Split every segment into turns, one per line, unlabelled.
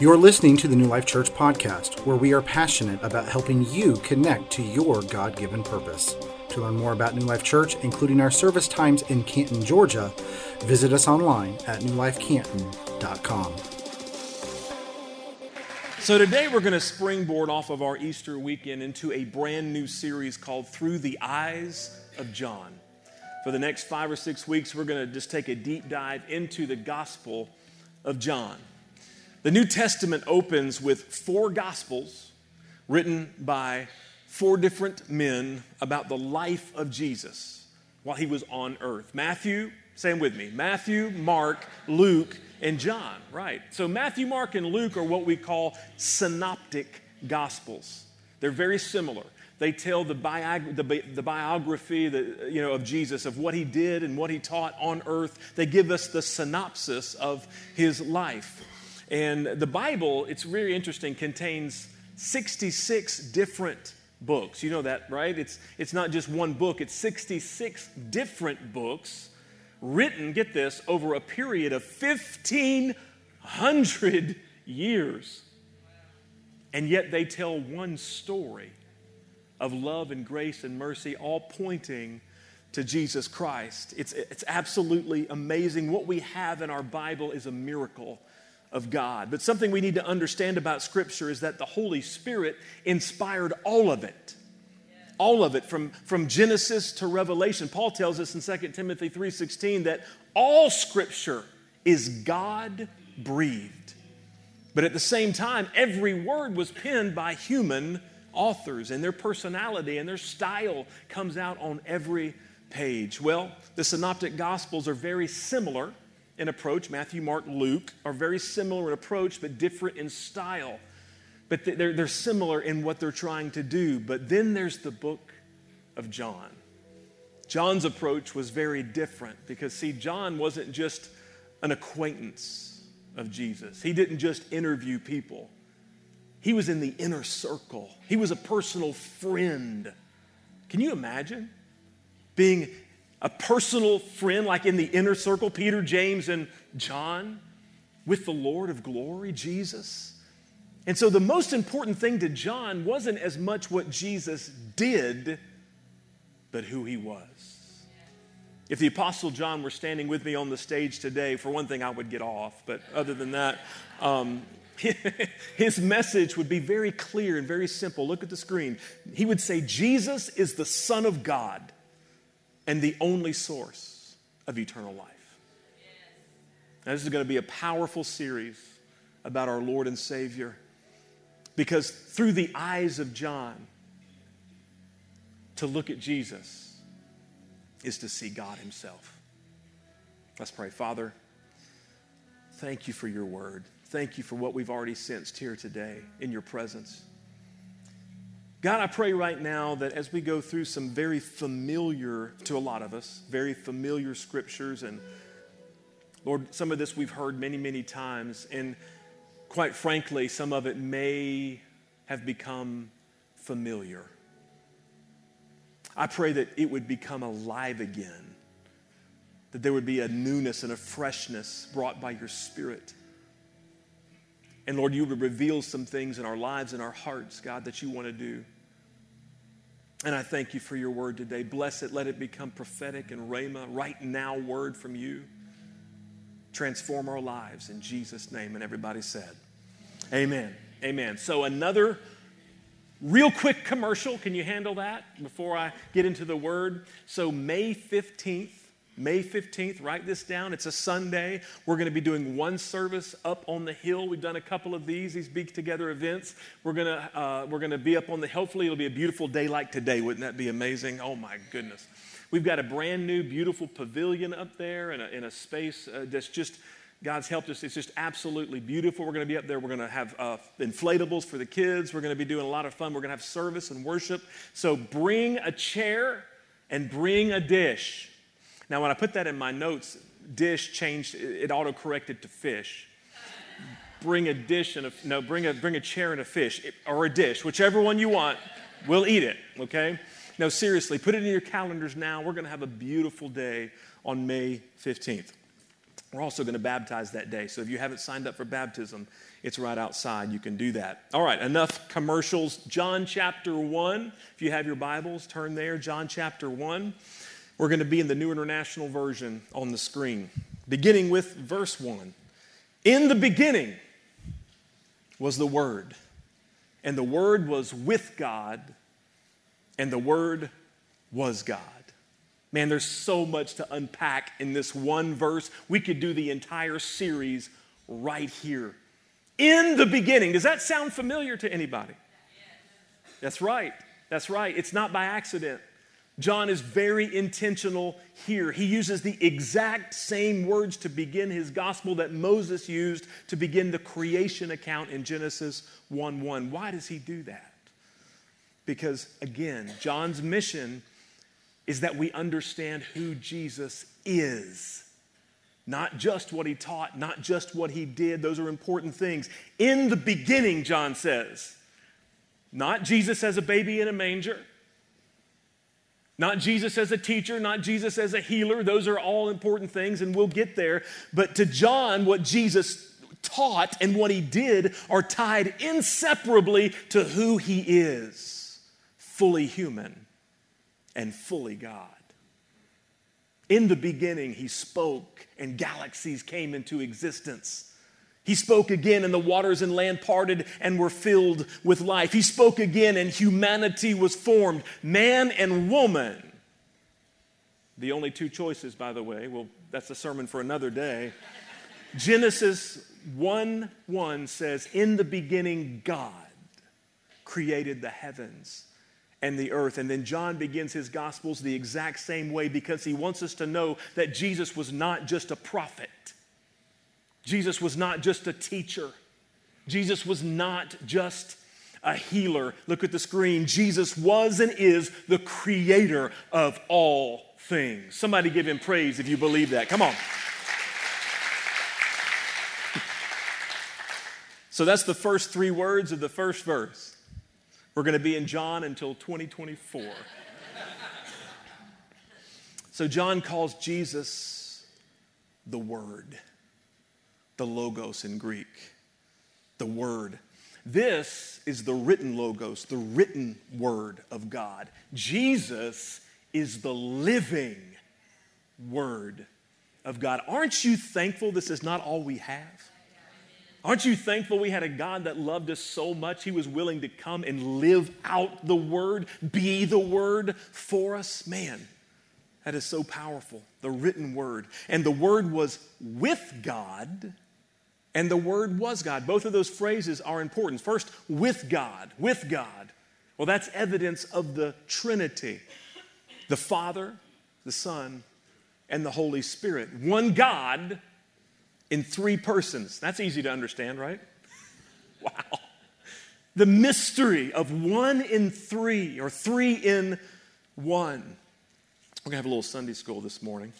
You're listening to the New Life Church podcast, where we are passionate about helping you connect to your God given purpose. To learn more about New Life Church, including our service times in Canton, Georgia, visit us online at newlifecanton.com.
So, today we're going to springboard off of our Easter weekend into a brand new series called Through the Eyes of John. For the next five or six weeks, we're going to just take a deep dive into the Gospel of John. The New Testament opens with four Gospels written by four different men about the life of Jesus while he was on earth. Matthew, them with me Matthew, Mark, Luke, and John, right? So Matthew, Mark, and Luke are what we call synoptic Gospels. They're very similar. They tell the, biog- the, the, biography you know, of Jesus, of what he did and what he taught on earth. They give us the synopsis of his life. And the Bible, it's very interesting, contains 66 different books. You know that, right? It's, it's not just one book, it's 66 different books written, get this, over a period of 1,500 years. And yet they tell one story of love and grace and mercy, all pointing to Jesus Christ. It's, it's absolutely amazing. What we have in our Bible is a miracle of God. But something we need to understand about Scripture is that the Holy Spirit inspired all of it. All of it from, from Genesis to Revelation. Paul tells us in 2 Timothy 3:16 that all scripture is God breathed. But at the same time, every word was penned by human authors, and their personality and their style comes out on every page. Well, the synoptic gospels are very similar in approach. Matthew, Mark, Luke are very similar in approach, but different in style. But they're, they're similar in what they're trying to do. But then there's the book of John. John's approach was very different because, see, John wasn't just an acquaintance of Jesus, he didn't just interview people, he was in the inner circle, he was a personal friend. Can you imagine being a personal friend, like in the inner circle, Peter, James, and John, with the Lord of glory, Jesus. And so the most important thing to John wasn't as much what Jesus did, but who he was. If the Apostle John were standing with me on the stage today, for one thing, I would get off. But other than that, um, his message would be very clear and very simple. Look at the screen. He would say, Jesus is the Son of God and the only source of eternal life. Now, this is going to be a powerful series about our Lord and Savior because through the eyes of John, to look at Jesus is to see God Himself. Let's pray. Father, thank you for your word. Thank you for what we've already sensed here today in your presence. God, I pray right now that as we go through some very familiar, to a lot of us, very familiar scriptures, and Lord, some of this we've heard many, many times, and quite frankly, some of it may have become familiar. I pray that it would become alive again, that there would be a newness and a freshness brought by your Spirit. And Lord, you would reveal some things in our lives and our hearts, God, that you want to do. And I thank you for your word today. Bless it. Let it become prophetic and rhema, right now word from you. Transform our lives in Jesus' name. And everybody said, Amen. Amen. So, another real quick commercial. Can you handle that before I get into the word? So, May 15th, May 15th, write this down. It's a Sunday. We're going to be doing one service up on the hill. We've done a couple of these, these big together events. We're going to, uh, we're going to be up on the, hopefully, it'll be a beautiful day like today. Wouldn't that be amazing? Oh, my goodness. We've got a brand new, beautiful pavilion up there in a, in a space uh, that's just, God's helped us. It's just absolutely beautiful. We're going to be up there. We're going to have uh, inflatables for the kids. We're going to be doing a lot of fun. We're going to have service and worship. So bring a chair and bring a dish. Now, when I put that in my notes, dish changed, it auto corrected to fish. Bring a dish and a, no, bring a, bring a chair and a fish, or a dish, whichever one you want, we'll eat it, okay? No, seriously, put it in your calendars now. We're going to have a beautiful day on May 15th. We're also going to baptize that day. So if you haven't signed up for baptism, it's right outside. You can do that. All right, enough commercials. John chapter 1. If you have your Bibles, turn there. John chapter 1. We're going to be in the New International Version on the screen, beginning with verse 1. In the beginning was the Word, and the Word was with God, and the Word was God. Man, there's so much to unpack in this one verse. We could do the entire series right here. In the beginning. Does that sound familiar to anybody? That's right. That's right. It's not by accident. John is very intentional here. He uses the exact same words to begin his gospel that Moses used to begin the creation account in Genesis 1 1. Why does he do that? Because, again, John's mission is that we understand who Jesus is. Not just what he taught, not just what he did. Those are important things. In the beginning, John says, not Jesus as a baby in a manger, not Jesus as a teacher, not Jesus as a healer. Those are all important things, and we'll get there. But to John, what Jesus taught and what he did are tied inseparably to who he is fully human and fully God. In the beginning, he spoke, and galaxies came into existence. He spoke again, and the waters and land parted and were filled with life. He spoke again, and humanity was formed, man and woman. The only two choices, by the way, well, that's a sermon for another day. Genesis 1 1 says, In the beginning, God created the heavens and the earth. And then John begins his gospels the exact same way because he wants us to know that Jesus was not just a prophet, Jesus was not just a teacher, Jesus was not just a healer. Look at the screen. Jesus was and is the creator of all things. Somebody give him praise if you believe that. Come on. So that's the first three words of the first verse. We're going to be in John until 2024. so John calls Jesus the Word, the Logos in Greek, the Word. This is the written Logos, the written Word of God. Jesus is the living Word of God. Aren't you thankful this is not all we have? Aren't you thankful we had a God that loved us so much he was willing to come and live out the Word, be the Word for us? Man, that is so powerful. The written Word. And the Word was with God, and the Word was God. Both of those phrases are important. First, with God, with God. Well, that's evidence of the Trinity the Father, the Son, and the Holy Spirit. One God in three persons. That's easy to understand, right? wow. The mystery of one in three or three in one. We're going to have a little Sunday school this morning.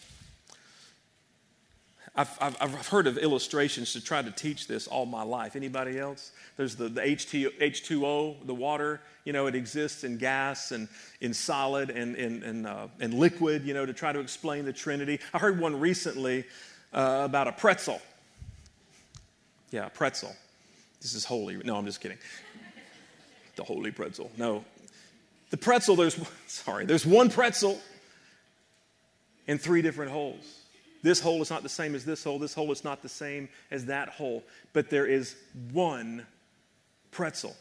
I've, I've, I've, heard of illustrations to try to teach this all my life. Anybody else? There's the, the HT, H2O, the water, you know, it exists in gas and in solid and in, in, uh, in liquid, you know, to try to explain the Trinity. I heard one recently uh, about a pretzel. Yeah, pretzel. This is holy. No, I'm just kidding. The holy pretzel. No. The pretzel, there's, sorry, there's one pretzel in three different holes. This hole is not the same as this hole. This hole is not the same as that hole. But there is one pretzel.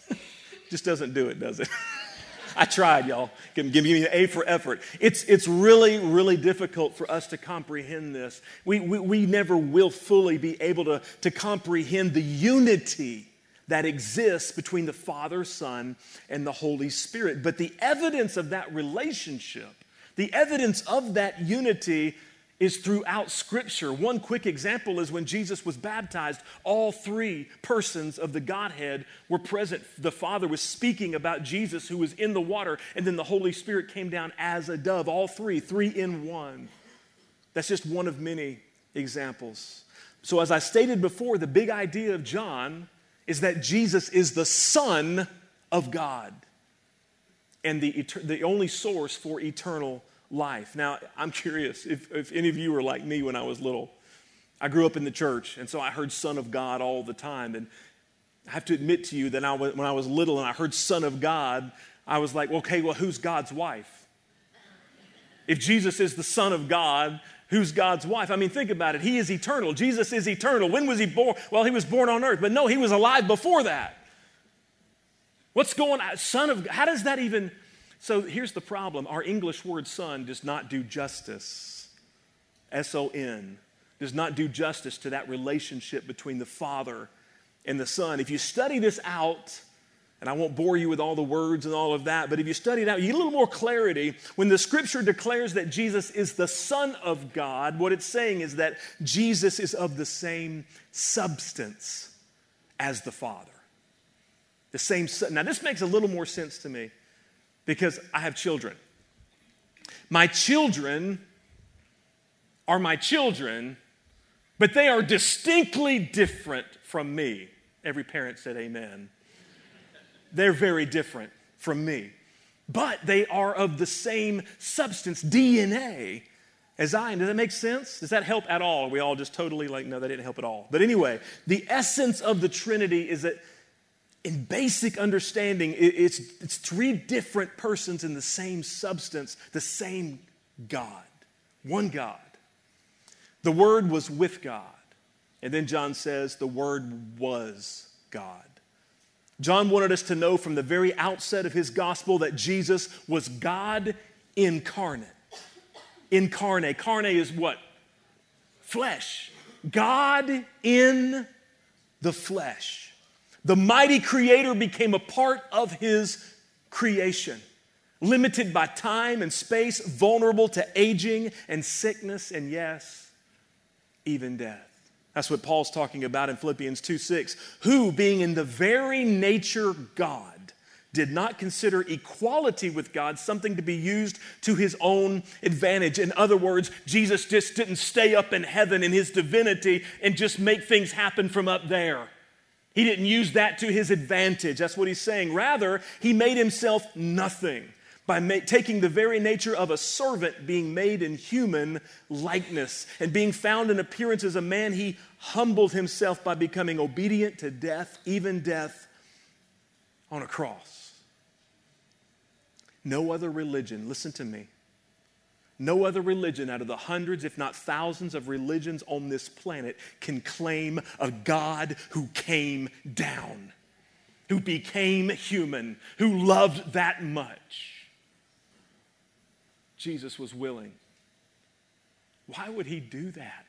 Just doesn't do it, does it? I tried, y'all. Give, give me an A for effort. It's, it's really, really difficult for us to comprehend this. We, we, we never will fully be able to, to comprehend the unity that exists between the Father, Son, and the Holy Spirit. But the evidence of that relationship, the evidence of that unity is throughout Scripture. One quick example is when Jesus was baptized, all three persons of the Godhead were present. The Father was speaking about Jesus who was in the water, and then the Holy Spirit came down as a dove. All three, three in one. That's just one of many examples. So, as I stated before, the big idea of John is that Jesus is the Son of God and the, the only source for eternal life. Now, I'm curious if, if any of you were like me when I was little. I grew up in the church, and so I heard Son of God all the time. And I have to admit to you that I, when I was little and I heard Son of God, I was like, okay, well, who's God's wife? If Jesus is the Son of God, who's God's wife? I mean, think about it. He is eternal. Jesus is eternal. When was he born? Well, he was born on earth, but no, he was alive before that. What's going on? Son of God, how does that even so here's the problem. Our English word son does not do justice. S O N does not do justice to that relationship between the Father and the Son. If you study this out, and I won't bore you with all the words and all of that, but if you study it out, you get a little more clarity. When the scripture declares that Jesus is the Son of God, what it's saying is that Jesus is of the same substance as the Father. The same. Now, this makes a little more sense to me because I have children. My children are my children, but they are distinctly different from me. Every parent said amen. They're very different from me, but they are of the same substance, DNA, as I am. Does that make sense? Does that help at all? Are we all just totally like, no, that didn't help at all. But anyway, the essence of the Trinity is that in basic understanding, it's, it's three different persons in the same substance, the same God, one God. The Word was with God. And then John says, the Word was God. John wanted us to know from the very outset of his gospel that Jesus was God incarnate. Incarnate. Carne is what? Flesh. God in the flesh. The mighty creator became a part of his creation, limited by time and space, vulnerable to aging and sickness, and yes, even death. That's what Paul's talking about in Philippians 2 6. Who, being in the very nature God, did not consider equality with God something to be used to his own advantage. In other words, Jesus just didn't stay up in heaven in his divinity and just make things happen from up there. He didn't use that to his advantage. That's what he's saying. Rather, he made himself nothing by ma- taking the very nature of a servant, being made in human likeness, and being found in appearance as a man, he humbled himself by becoming obedient to death, even death on a cross. No other religion, listen to me, no other religion out of the hundreds, if not thousands, of religions on this planet can claim a God who came down, who became human, who loved that much. Jesus was willing. Why would he do that?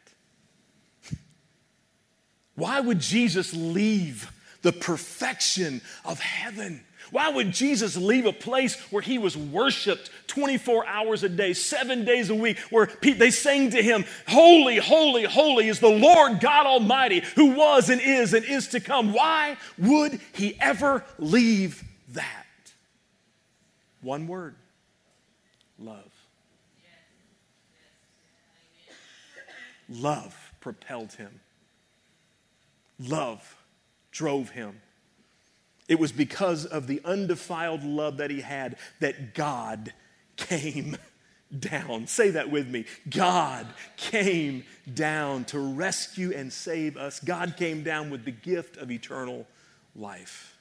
Why would Jesus leave the perfection of heaven? Why would Jesus leave a place where he was worshiped 24 hours a day, seven days a week, where they sang to him, Holy, holy, holy is the Lord God Almighty who was and is and is to come? Why would he ever leave that? One word love. Love propelled him. Love drove him. It was because of the undefiled love that he had that God came down. Say that with me. God came down to rescue and save us. God came down with the gift of eternal life.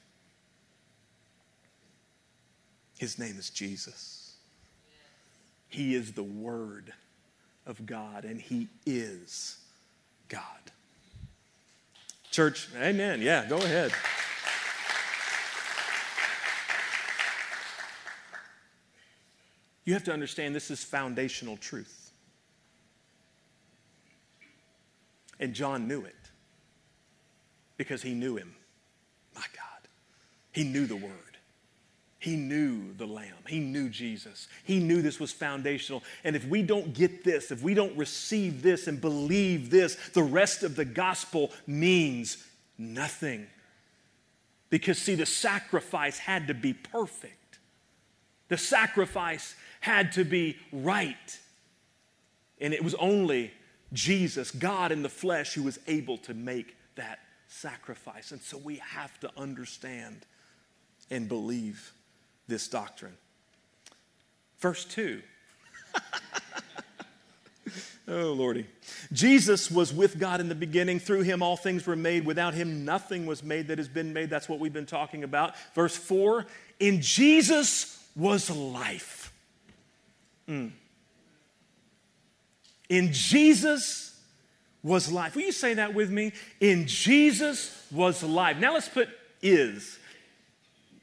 His name is Jesus. He is the Word of God, and He is God. Church, amen. Yeah, go ahead. You have to understand this is foundational truth. And John knew it because he knew him. My God. He knew the Word. He knew the Lamb. He knew Jesus. He knew this was foundational. And if we don't get this, if we don't receive this and believe this, the rest of the gospel means nothing. Because, see, the sacrifice had to be perfect, the sacrifice had to be right. And it was only Jesus, God in the flesh, who was able to make that sacrifice. And so we have to understand and believe this doctrine. Verse 2. Oh, Lordy. Jesus was with God in the beginning. Through him, all things were made. Without him, nothing was made that has been made. That's what we've been talking about. Verse 4 In Jesus was life. Mm. In Jesus was life. Will you say that with me? In Jesus was life. Now let's put is.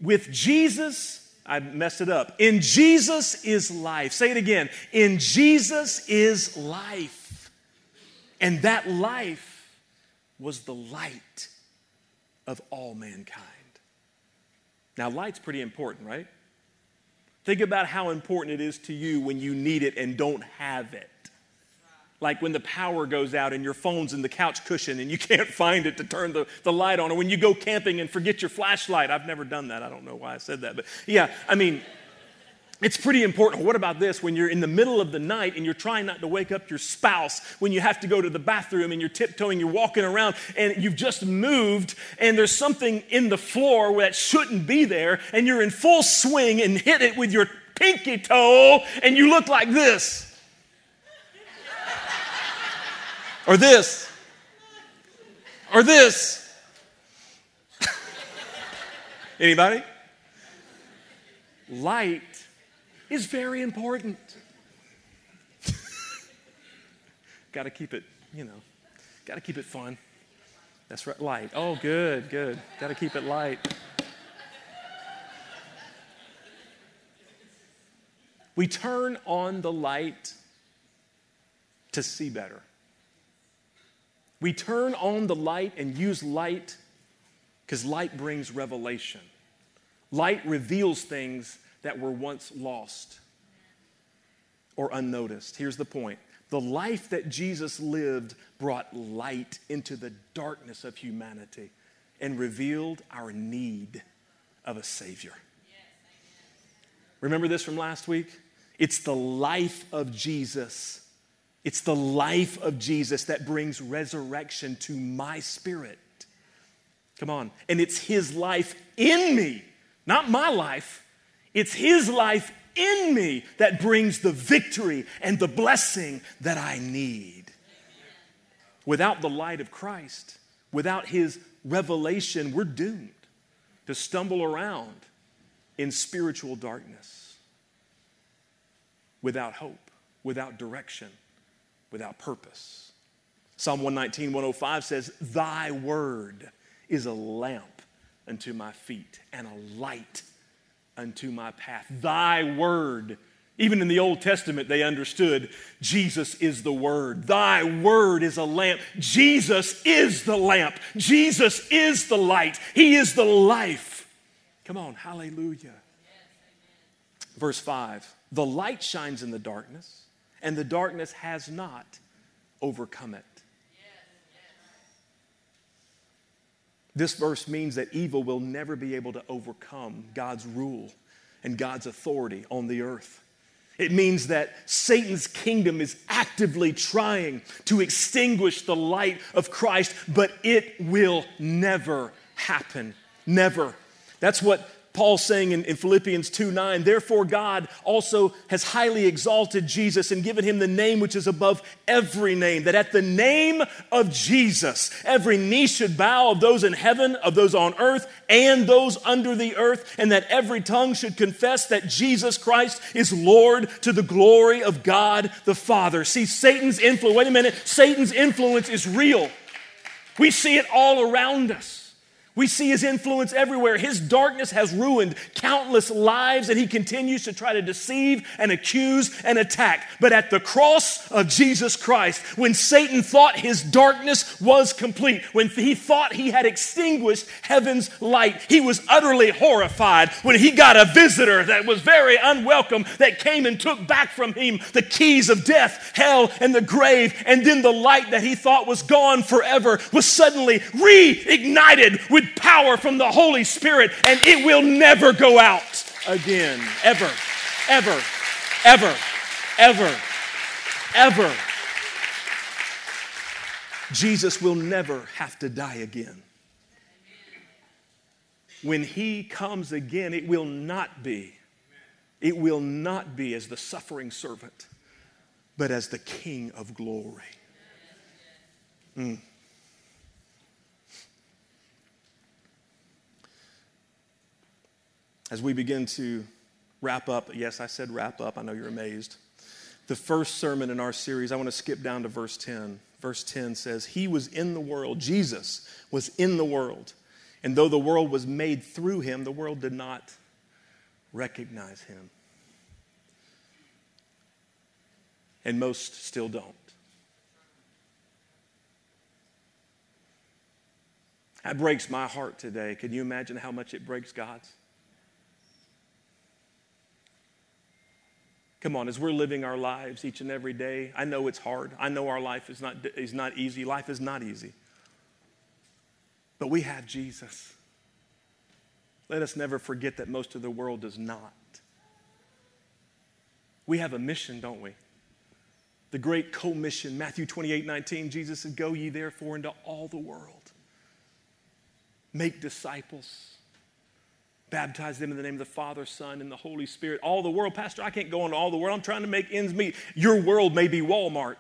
With Jesus, I messed it up. In Jesus is life. Say it again. In Jesus is life. And that life was the light of all mankind. Now, light's pretty important, right? Think about how important it is to you when you need it and don't have it like when the power goes out and your phone's in the couch cushion and you can't find it to turn the, the light on, or when you go camping and forget your flashlight. I've never done that. I don't know why I said that. But yeah, I mean, it's pretty important. What about this? When you're in the middle of the night and you're trying not to wake up your spouse, when you have to go to the bathroom and you're tiptoeing, you're walking around and you've just moved and there's something in the floor that shouldn't be there and you're in full swing and hit it with your pinky toe and you look like this. or this, or this. Anybody? Light is very important. got to keep it, you know, got to keep it fun. That's right, light. Oh, good, good. Got to keep it light. We turn on the light to see better. We turn on the light and use light because light brings revelation. Light reveals things that were once lost or unnoticed. Here's the point the life that Jesus lived brought light into the darkness of humanity and revealed our need of a Savior. Remember this from last week? It's the life of Jesus it's the life of Jesus that brings resurrection to my spirit. Come on. And it's His life in me, not my life. It's His life in me that brings the victory and the blessing that I need. Without the light of Christ, without His revelation, we're doomed to stumble around in spiritual darkness without hope, without direction without purpose. Psalm 119, 105 says, Thy word is a lamp unto my feet and a light unto my path. Thy word. Even in the Old Testament, they understood Jesus is the Word. Thy Word is a lamp. Jesus is the lamp. Jesus is the light. He is the life. Come on, hallelujah. Verse 5 The light shines in the darkness and the darkness has not overcome it. This verse means that evil will never be able to overcome God's rule and God's authority on the earth. It means that Satan's kingdom is actively trying to extinguish the light of Christ, but it will never happen. Never. That's what Paul's saying in, in, Philippians 2 9, therefore God also has highly exalted Jesus and given him the name which is above every name, that at the name of Jesus, every knee should bow of those in heaven, of those on earth, and those under the earth, and that every tongue should confess that Jesus Christ is Lord to the glory of God the Father. See, Satan's influence, wait a minute, Satan's influence is real. We see it all around us. We see his influence everywhere. His darkness has ruined countless lives, and he continues to try to deceive and accuse and attack. But at the cross of Jesus Christ, when Satan thought his darkness was complete, when he thought he had extinguished heaven's light, he was utterly horrified when he got a visitor that was very unwelcome that came and took back from him the keys of death, hell, and the grave. And then the light that he thought was gone forever was suddenly reignited with power from the Holy Spirit, and it will never go out again. Ever, ever, ever, ever, ever. Jesus will never have to die again. When he comes again, it will not be, it will not be as the suffering servant, but as the King of glory. Mm. As we begin to wrap up, yes, I said wrap up, I know you're amazed. The first sermon in our series, I want to skip down to verse 10. Verse 10 says, He was in the world, Jesus was in the world. And though the world was made through him, the world did not recognize him. And most still don't. That breaks my heart today. Can you imagine how much it breaks God's? Come on, as we're living our lives each and every day, I know it's hard. I know our life is not, is not easy. Life is not easy. But we have Jesus. Let us never forget that most of the world does not. We have a mission, don't we? The great commission, Matthew 28 19, Jesus said, Go ye therefore into all the world, make disciples Baptize them in the name of the Father, Son, and the Holy Spirit. All the world, Pastor, I can't go into all the world. I'm trying to make ends meet. Your world may be Walmart.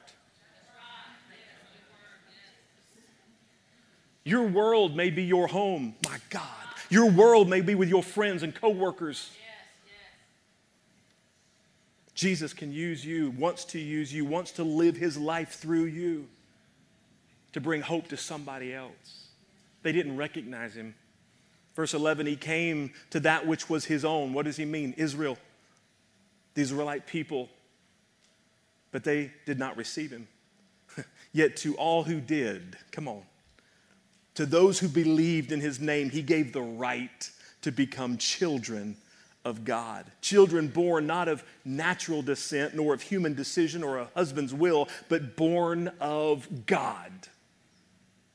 Your world may be your home. My God. Your world may be with your friends and coworkers. Jesus can use you, wants to use you, wants to live his life through you to bring hope to somebody else. They didn't recognize him Verse 11, he came to that which was his own. What does he mean? Israel, the Israelite people. But they did not receive him. Yet to all who did, come on, to those who believed in his name, he gave the right to become children of God. Children born not of natural descent, nor of human decision or a husband's will, but born of God.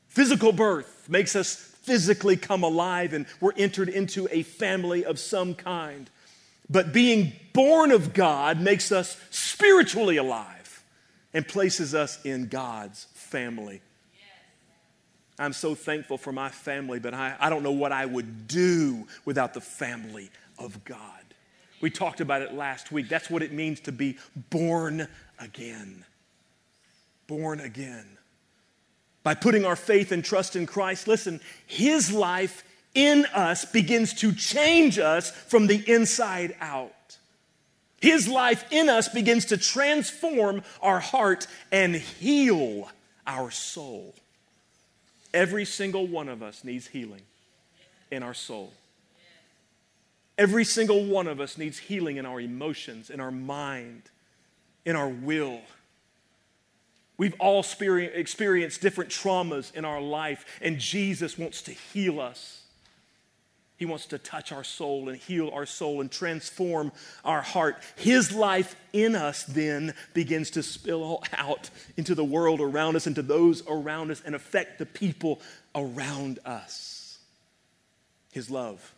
Physical birth makes us physically come alive and we're entered into a family of some kind. But being born of God makes us spiritually alive and places us in God's family. I'm so thankful for my family, but I, I don't know what I would do without the family of God. We talked about it last week. That's what it means to be born again. Born again by putting our faith and trust in Christ, listen, His life in us begins to change us from the inside out. His life in us begins to transform our heart and heal our soul. Every single one of us needs healing in our soul. Every single one of us needs healing in our emotions, in our mind, in our will. We've all experienced different traumas in our life, and Jesus wants to heal us. He wants to touch our soul and heal our soul and transform our heart. His life in us then begins to spill out into the world around us, into those around us, and affect the people around us. His love.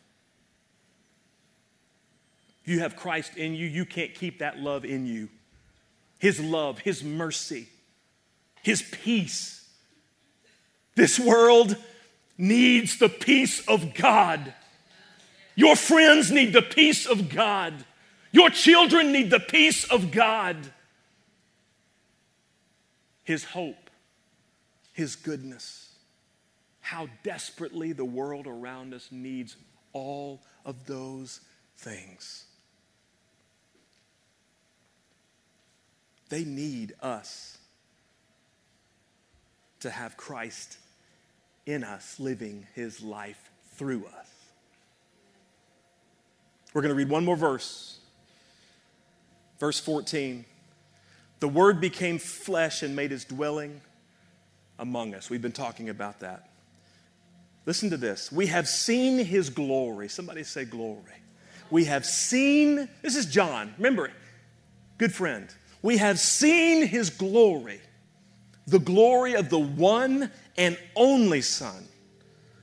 You have Christ in you, you can't keep that love in you. His love, His mercy his peace. This world needs the peace of God. Your friends need the peace of God. Your children need the peace of God. His hope, His goodness. How desperately the world around us needs all of those things. They need us to have Christ in us, living his life through us. We're going to read one more verse. Verse 14. The Word became flesh and made his dwelling among us. We've been talking about that. Listen to this. We have seen his glory. Somebody say glory. We have seen, this is John, remember, good friend. We have seen his glory the glory of the one and only Son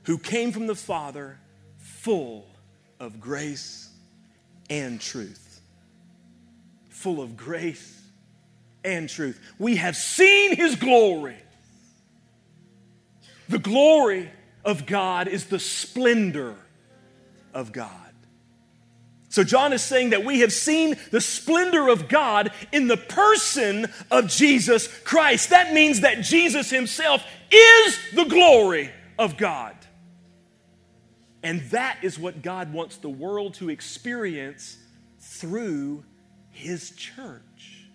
who came from the Father, full of grace and truth. Full of grace and truth. We have seen his glory. The glory of God is the splendor of God. So, John is saying that we have seen the splendor of God in the person of Jesus Christ. That means that Jesus himself is the glory of God. And that is what God wants the world to experience through his church.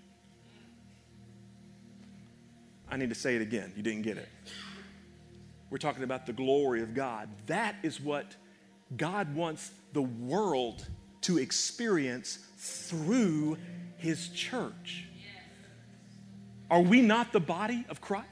I need to say it again. You didn't get it. We're talking about the glory of God. That is what God wants the world to experience through his church. Are we not the body of Christ?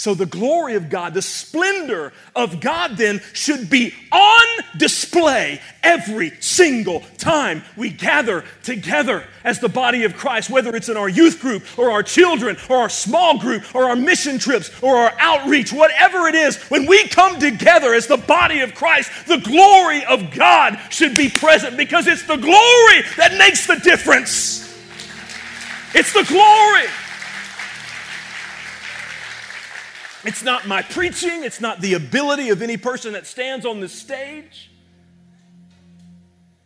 So, the glory of God, the splendor of God, then should be on display every single time we gather together as the body of Christ, whether it's in our youth group or our children or our small group or our mission trips or our outreach, whatever it is. When we come together as the body of Christ, the glory of God should be present because it's the glory that makes the difference. It's the glory. It's not my preaching, it's not the ability of any person that stands on the stage.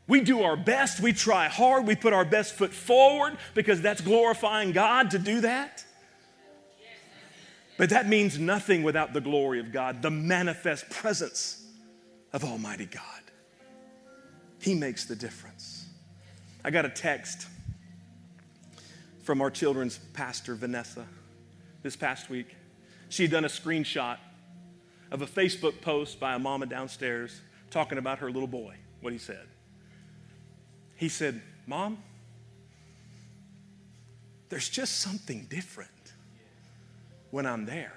We do our best, we try hard, we put our best foot forward because that's glorifying God to do that. But that means nothing without the glory of God, the manifest presence of Almighty God. He makes the difference. I got a text from our children's pastor, Vanessa, this past week. She had done a screenshot of a Facebook post by a mama downstairs talking about her little boy, what he said. He said, Mom, there's just something different when I'm there.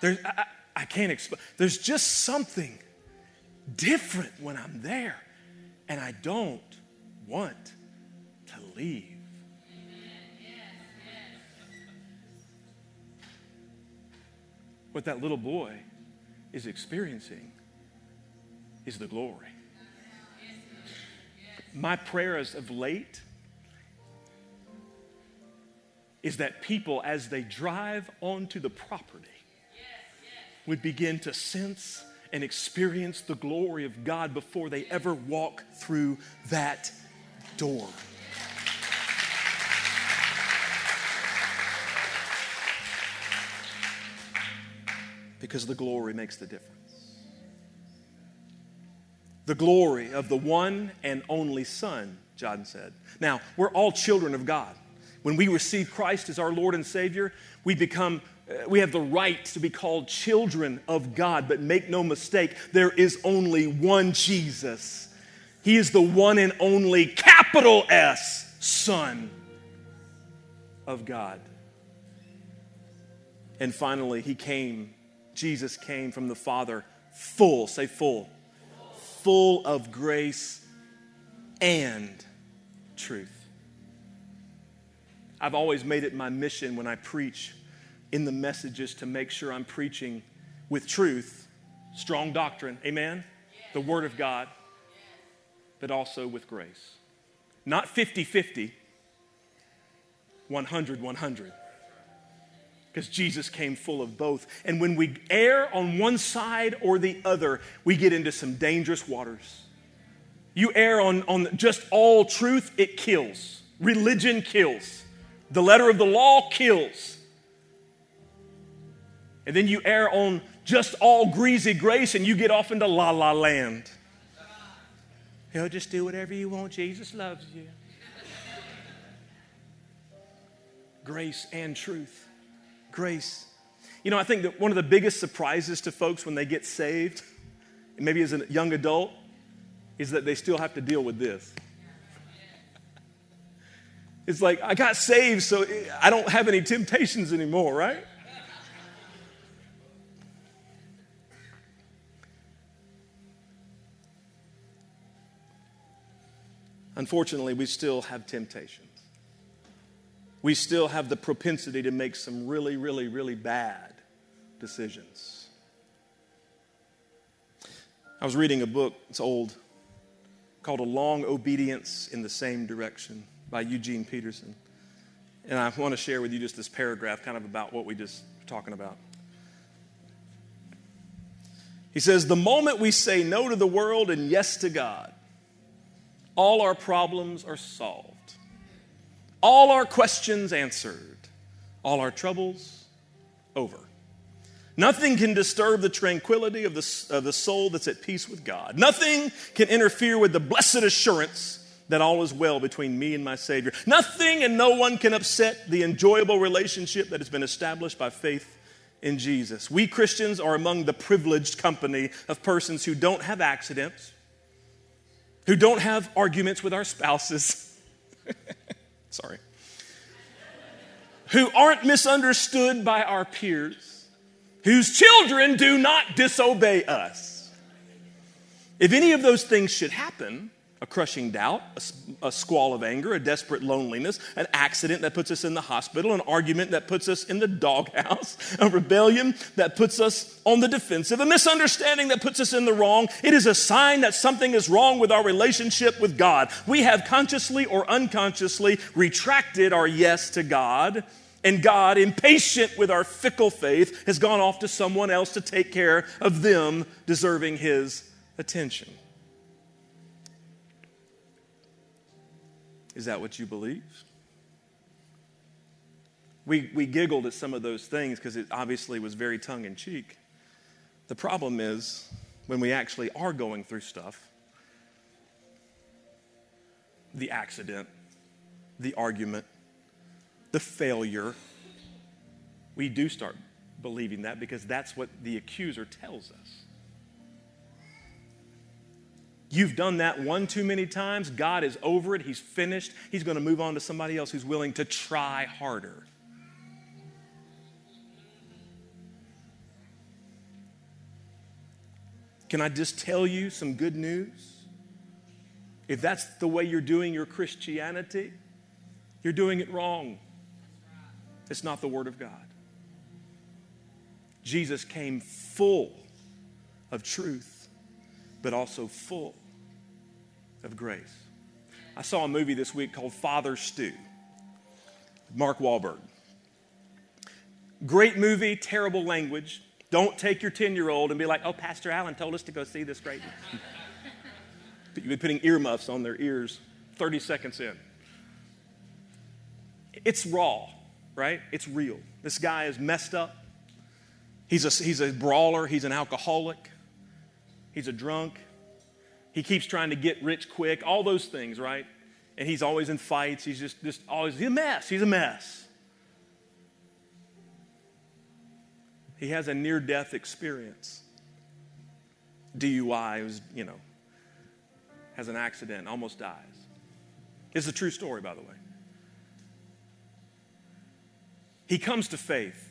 There, I, I can't explain. There's just something different when I'm there, and I don't want to leave. What that little boy is experiencing is the glory. My prayer as of late is that people, as they drive onto the property, would begin to sense and experience the glory of God before they ever walk through that door. Because the glory makes the difference. The glory of the one and only Son, John said. Now, we're all children of God. When we receive Christ as our Lord and Savior, we become uh, we have the right to be called children of God, but make no mistake, there is only one Jesus. He is the one and only capital S Son of God. And finally, He came Jesus came from the Father full, say full, full of grace and truth. I've always made it my mission when I preach in the messages to make sure I'm preaching with truth, strong doctrine, amen? The Word of God, but also with grace. Not 50 50, 100 100 because Jesus came full of both. And when we err on one side or the other, we get into some dangerous waters. You err on, on just all truth, it kills. Religion kills. The letter of the law kills. And then you err on just all greasy grace and you get off into la la land. He'll just do whatever you want. Jesus loves you. Grace and truth grace. You know, I think that one of the biggest surprises to folks when they get saved, maybe as a young adult, is that they still have to deal with this. It's like, I got saved, so I don't have any temptations anymore, right? Unfortunately, we still have temptation we still have the propensity to make some really, really, really bad decisions. I was reading a book, it's old, called A Long Obedience in the Same Direction by Eugene Peterson. And I want to share with you just this paragraph kind of about what we just were talking about. He says, The moment we say no to the world and yes to God, all our problems are solved, all our questions answered, all our troubles over. Nothing can disturb the tranquility of the, of the soul that's at peace with God. Nothing can interfere with the blessed assurance that all is well between me and my Savior. Nothing and no one can upset the enjoyable relationship that has been established by faith in Jesus. We Christians are among the privileged company of persons who don't have accidents, who don't have arguments with our spouses. Sorry. Who aren't misunderstood by our peers whose children do not disobey us. If any of those things should happen, a crushing doubt, a, a, squall of anger, a desperate loneliness, an accident that puts us in the hospital, an argument that puts us in the doghouse, a rebellion that puts us on the defensive, a misunderstanding that puts us in the wrong. It is a sign that something is wrong with our relationship with God. We have consciously or unconsciously retracted our yes to God and God, impatient with our fickle faith, has gone off to someone else to take care of them deserving his attention. Is that what you believe? We, we giggled at some of those things because it obviously was very tongue in cheek. The problem is when we actually are going through stuff the accident, the argument, the failure, we do start believing that because that's what the accuser tells us. You've done that one too many times. God is over it. He's finished. He's going to move on to somebody else who's willing to try harder. Can I just tell you some good news? If that's the way you're doing your Christianity, you're doing it wrong. It's not the Word of God. Jesus came full of truth, but also full of grace. I saw a movie this week called Father Stu, Mark Wahlberg. Great movie, terrible language. Don't take your 10 year old and be like, oh, Pastor Allen told us to go see this great. movie. but you've been putting earmuffs on their ears 30 seconds in. It's raw right? It's real. This guy is messed up. He's a, he's a brawler, he's an alcoholic, he's a drunk. He keeps trying to get rich quick, all those things, right? And he's always in fights. He's just, just always, he's a mess. He's a mess. He has a near death experience. DUI, was, you know, has an accident, almost dies. It's a true story, by the way. He comes to faith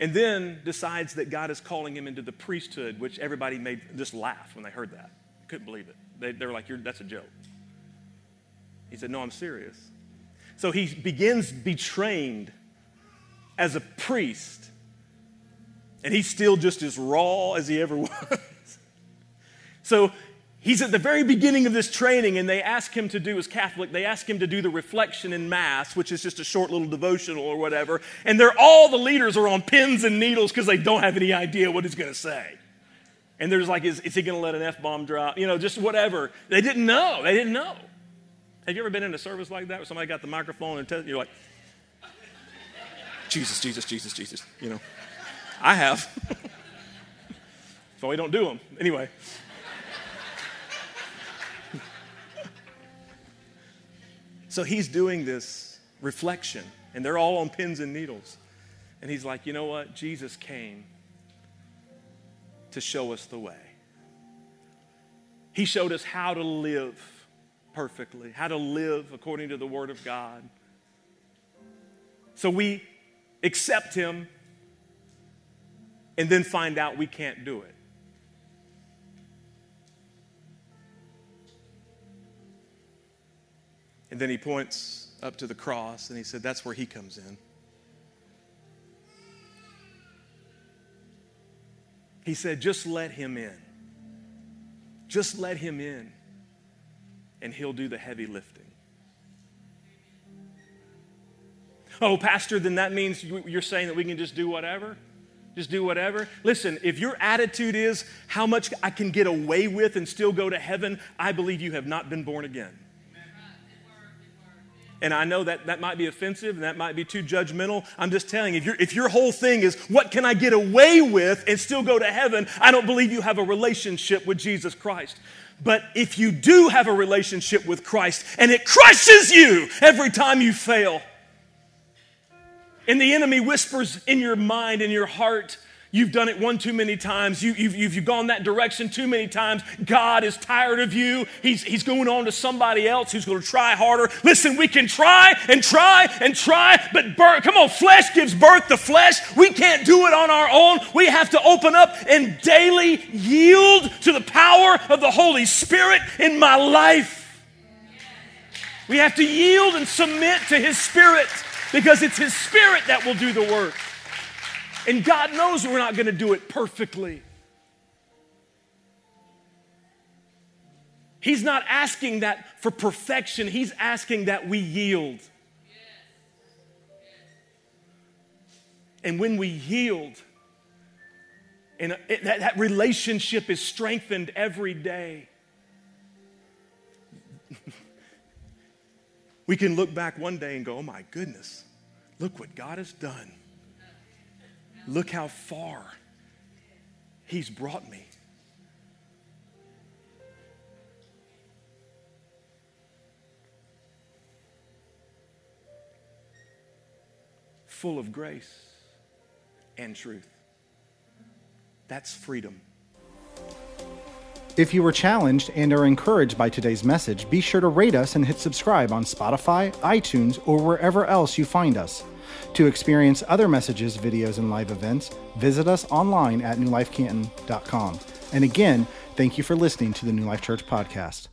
and then decides that God is calling him into the priesthood, which everybody made just laugh when they heard that. Couldn't believe it. They, they were like, that's a joke. He said, No, I'm serious. So he begins to be trained as a priest, and he's still just as raw as he ever was. so He's at the very beginning of this training, and they ask him to do, as Catholic, they ask him to do the reflection in Mass, which is just a short little devotional or whatever. And they're all the leaders are on pins and needles because they don't have any idea what he's going to say. And there's like, is, is he going to let an F bomb drop? You know, just whatever. They didn't know. They didn't know. Have you ever been in a service like that where somebody got the microphone and you're like, Jesus, Jesus, Jesus, Jesus, you know? I have. so we don't do them. Anyway. So he's doing this reflection, and they're all on pins and needles. And he's like, you know what? Jesus came to show us the way. He showed us how to live perfectly, how to live according to the Word of God. So we accept Him and then find out we can't do it. And then he points up to the cross and he said, That's where he comes in. He said, Just let him in. Just let him in, and he'll do the heavy lifting. Oh, Pastor, then that means you're saying that we can just do whatever? just do whatever. Listen, if your attitude is how much I can get away with and still go to heaven, I believe you have not been born again. And I know that that might be offensive and that might be too judgmental. I'm just telling you, if, if your whole thing is what can I get away with and still go to heaven, I don't believe you have a relationship with Jesus Christ. But if you do have a relationship with Christ and it crushes you every time you fail, and the enemy whispers in your mind, in your heart, You've done it one too many times. You, have you've, you've gone that direction too many times. God is tired of you. He's, he's going on to somebody else who's going to try harder. Listen, we can try and try and try, but birth, come on, flesh gives birth to flesh. We can't do it on our own. We have to open up and daily yield to the power of the Holy Spirit in my life. We have to yield and submit to His Spirit because it's His Spirit that will do the work. And God knows we're not going to do it perfectly. He's not asking that for perfection, He's asking that we yield. And when we yield, and uh, that, that relationship is strengthened every day. we can look back one day and go, oh my goodness, look what God has done. Look how far He's brought me. Full of grace and truth. That's freedom.
If you were challenged and are encouraged by today's message, be sure to rate us and hit subscribe on Spotify, iTunes, or wherever else you find us. To experience other messages, videos, and live events, visit us online at newlifecanton.com. And again, thank you for listening to the New Life Church podcast.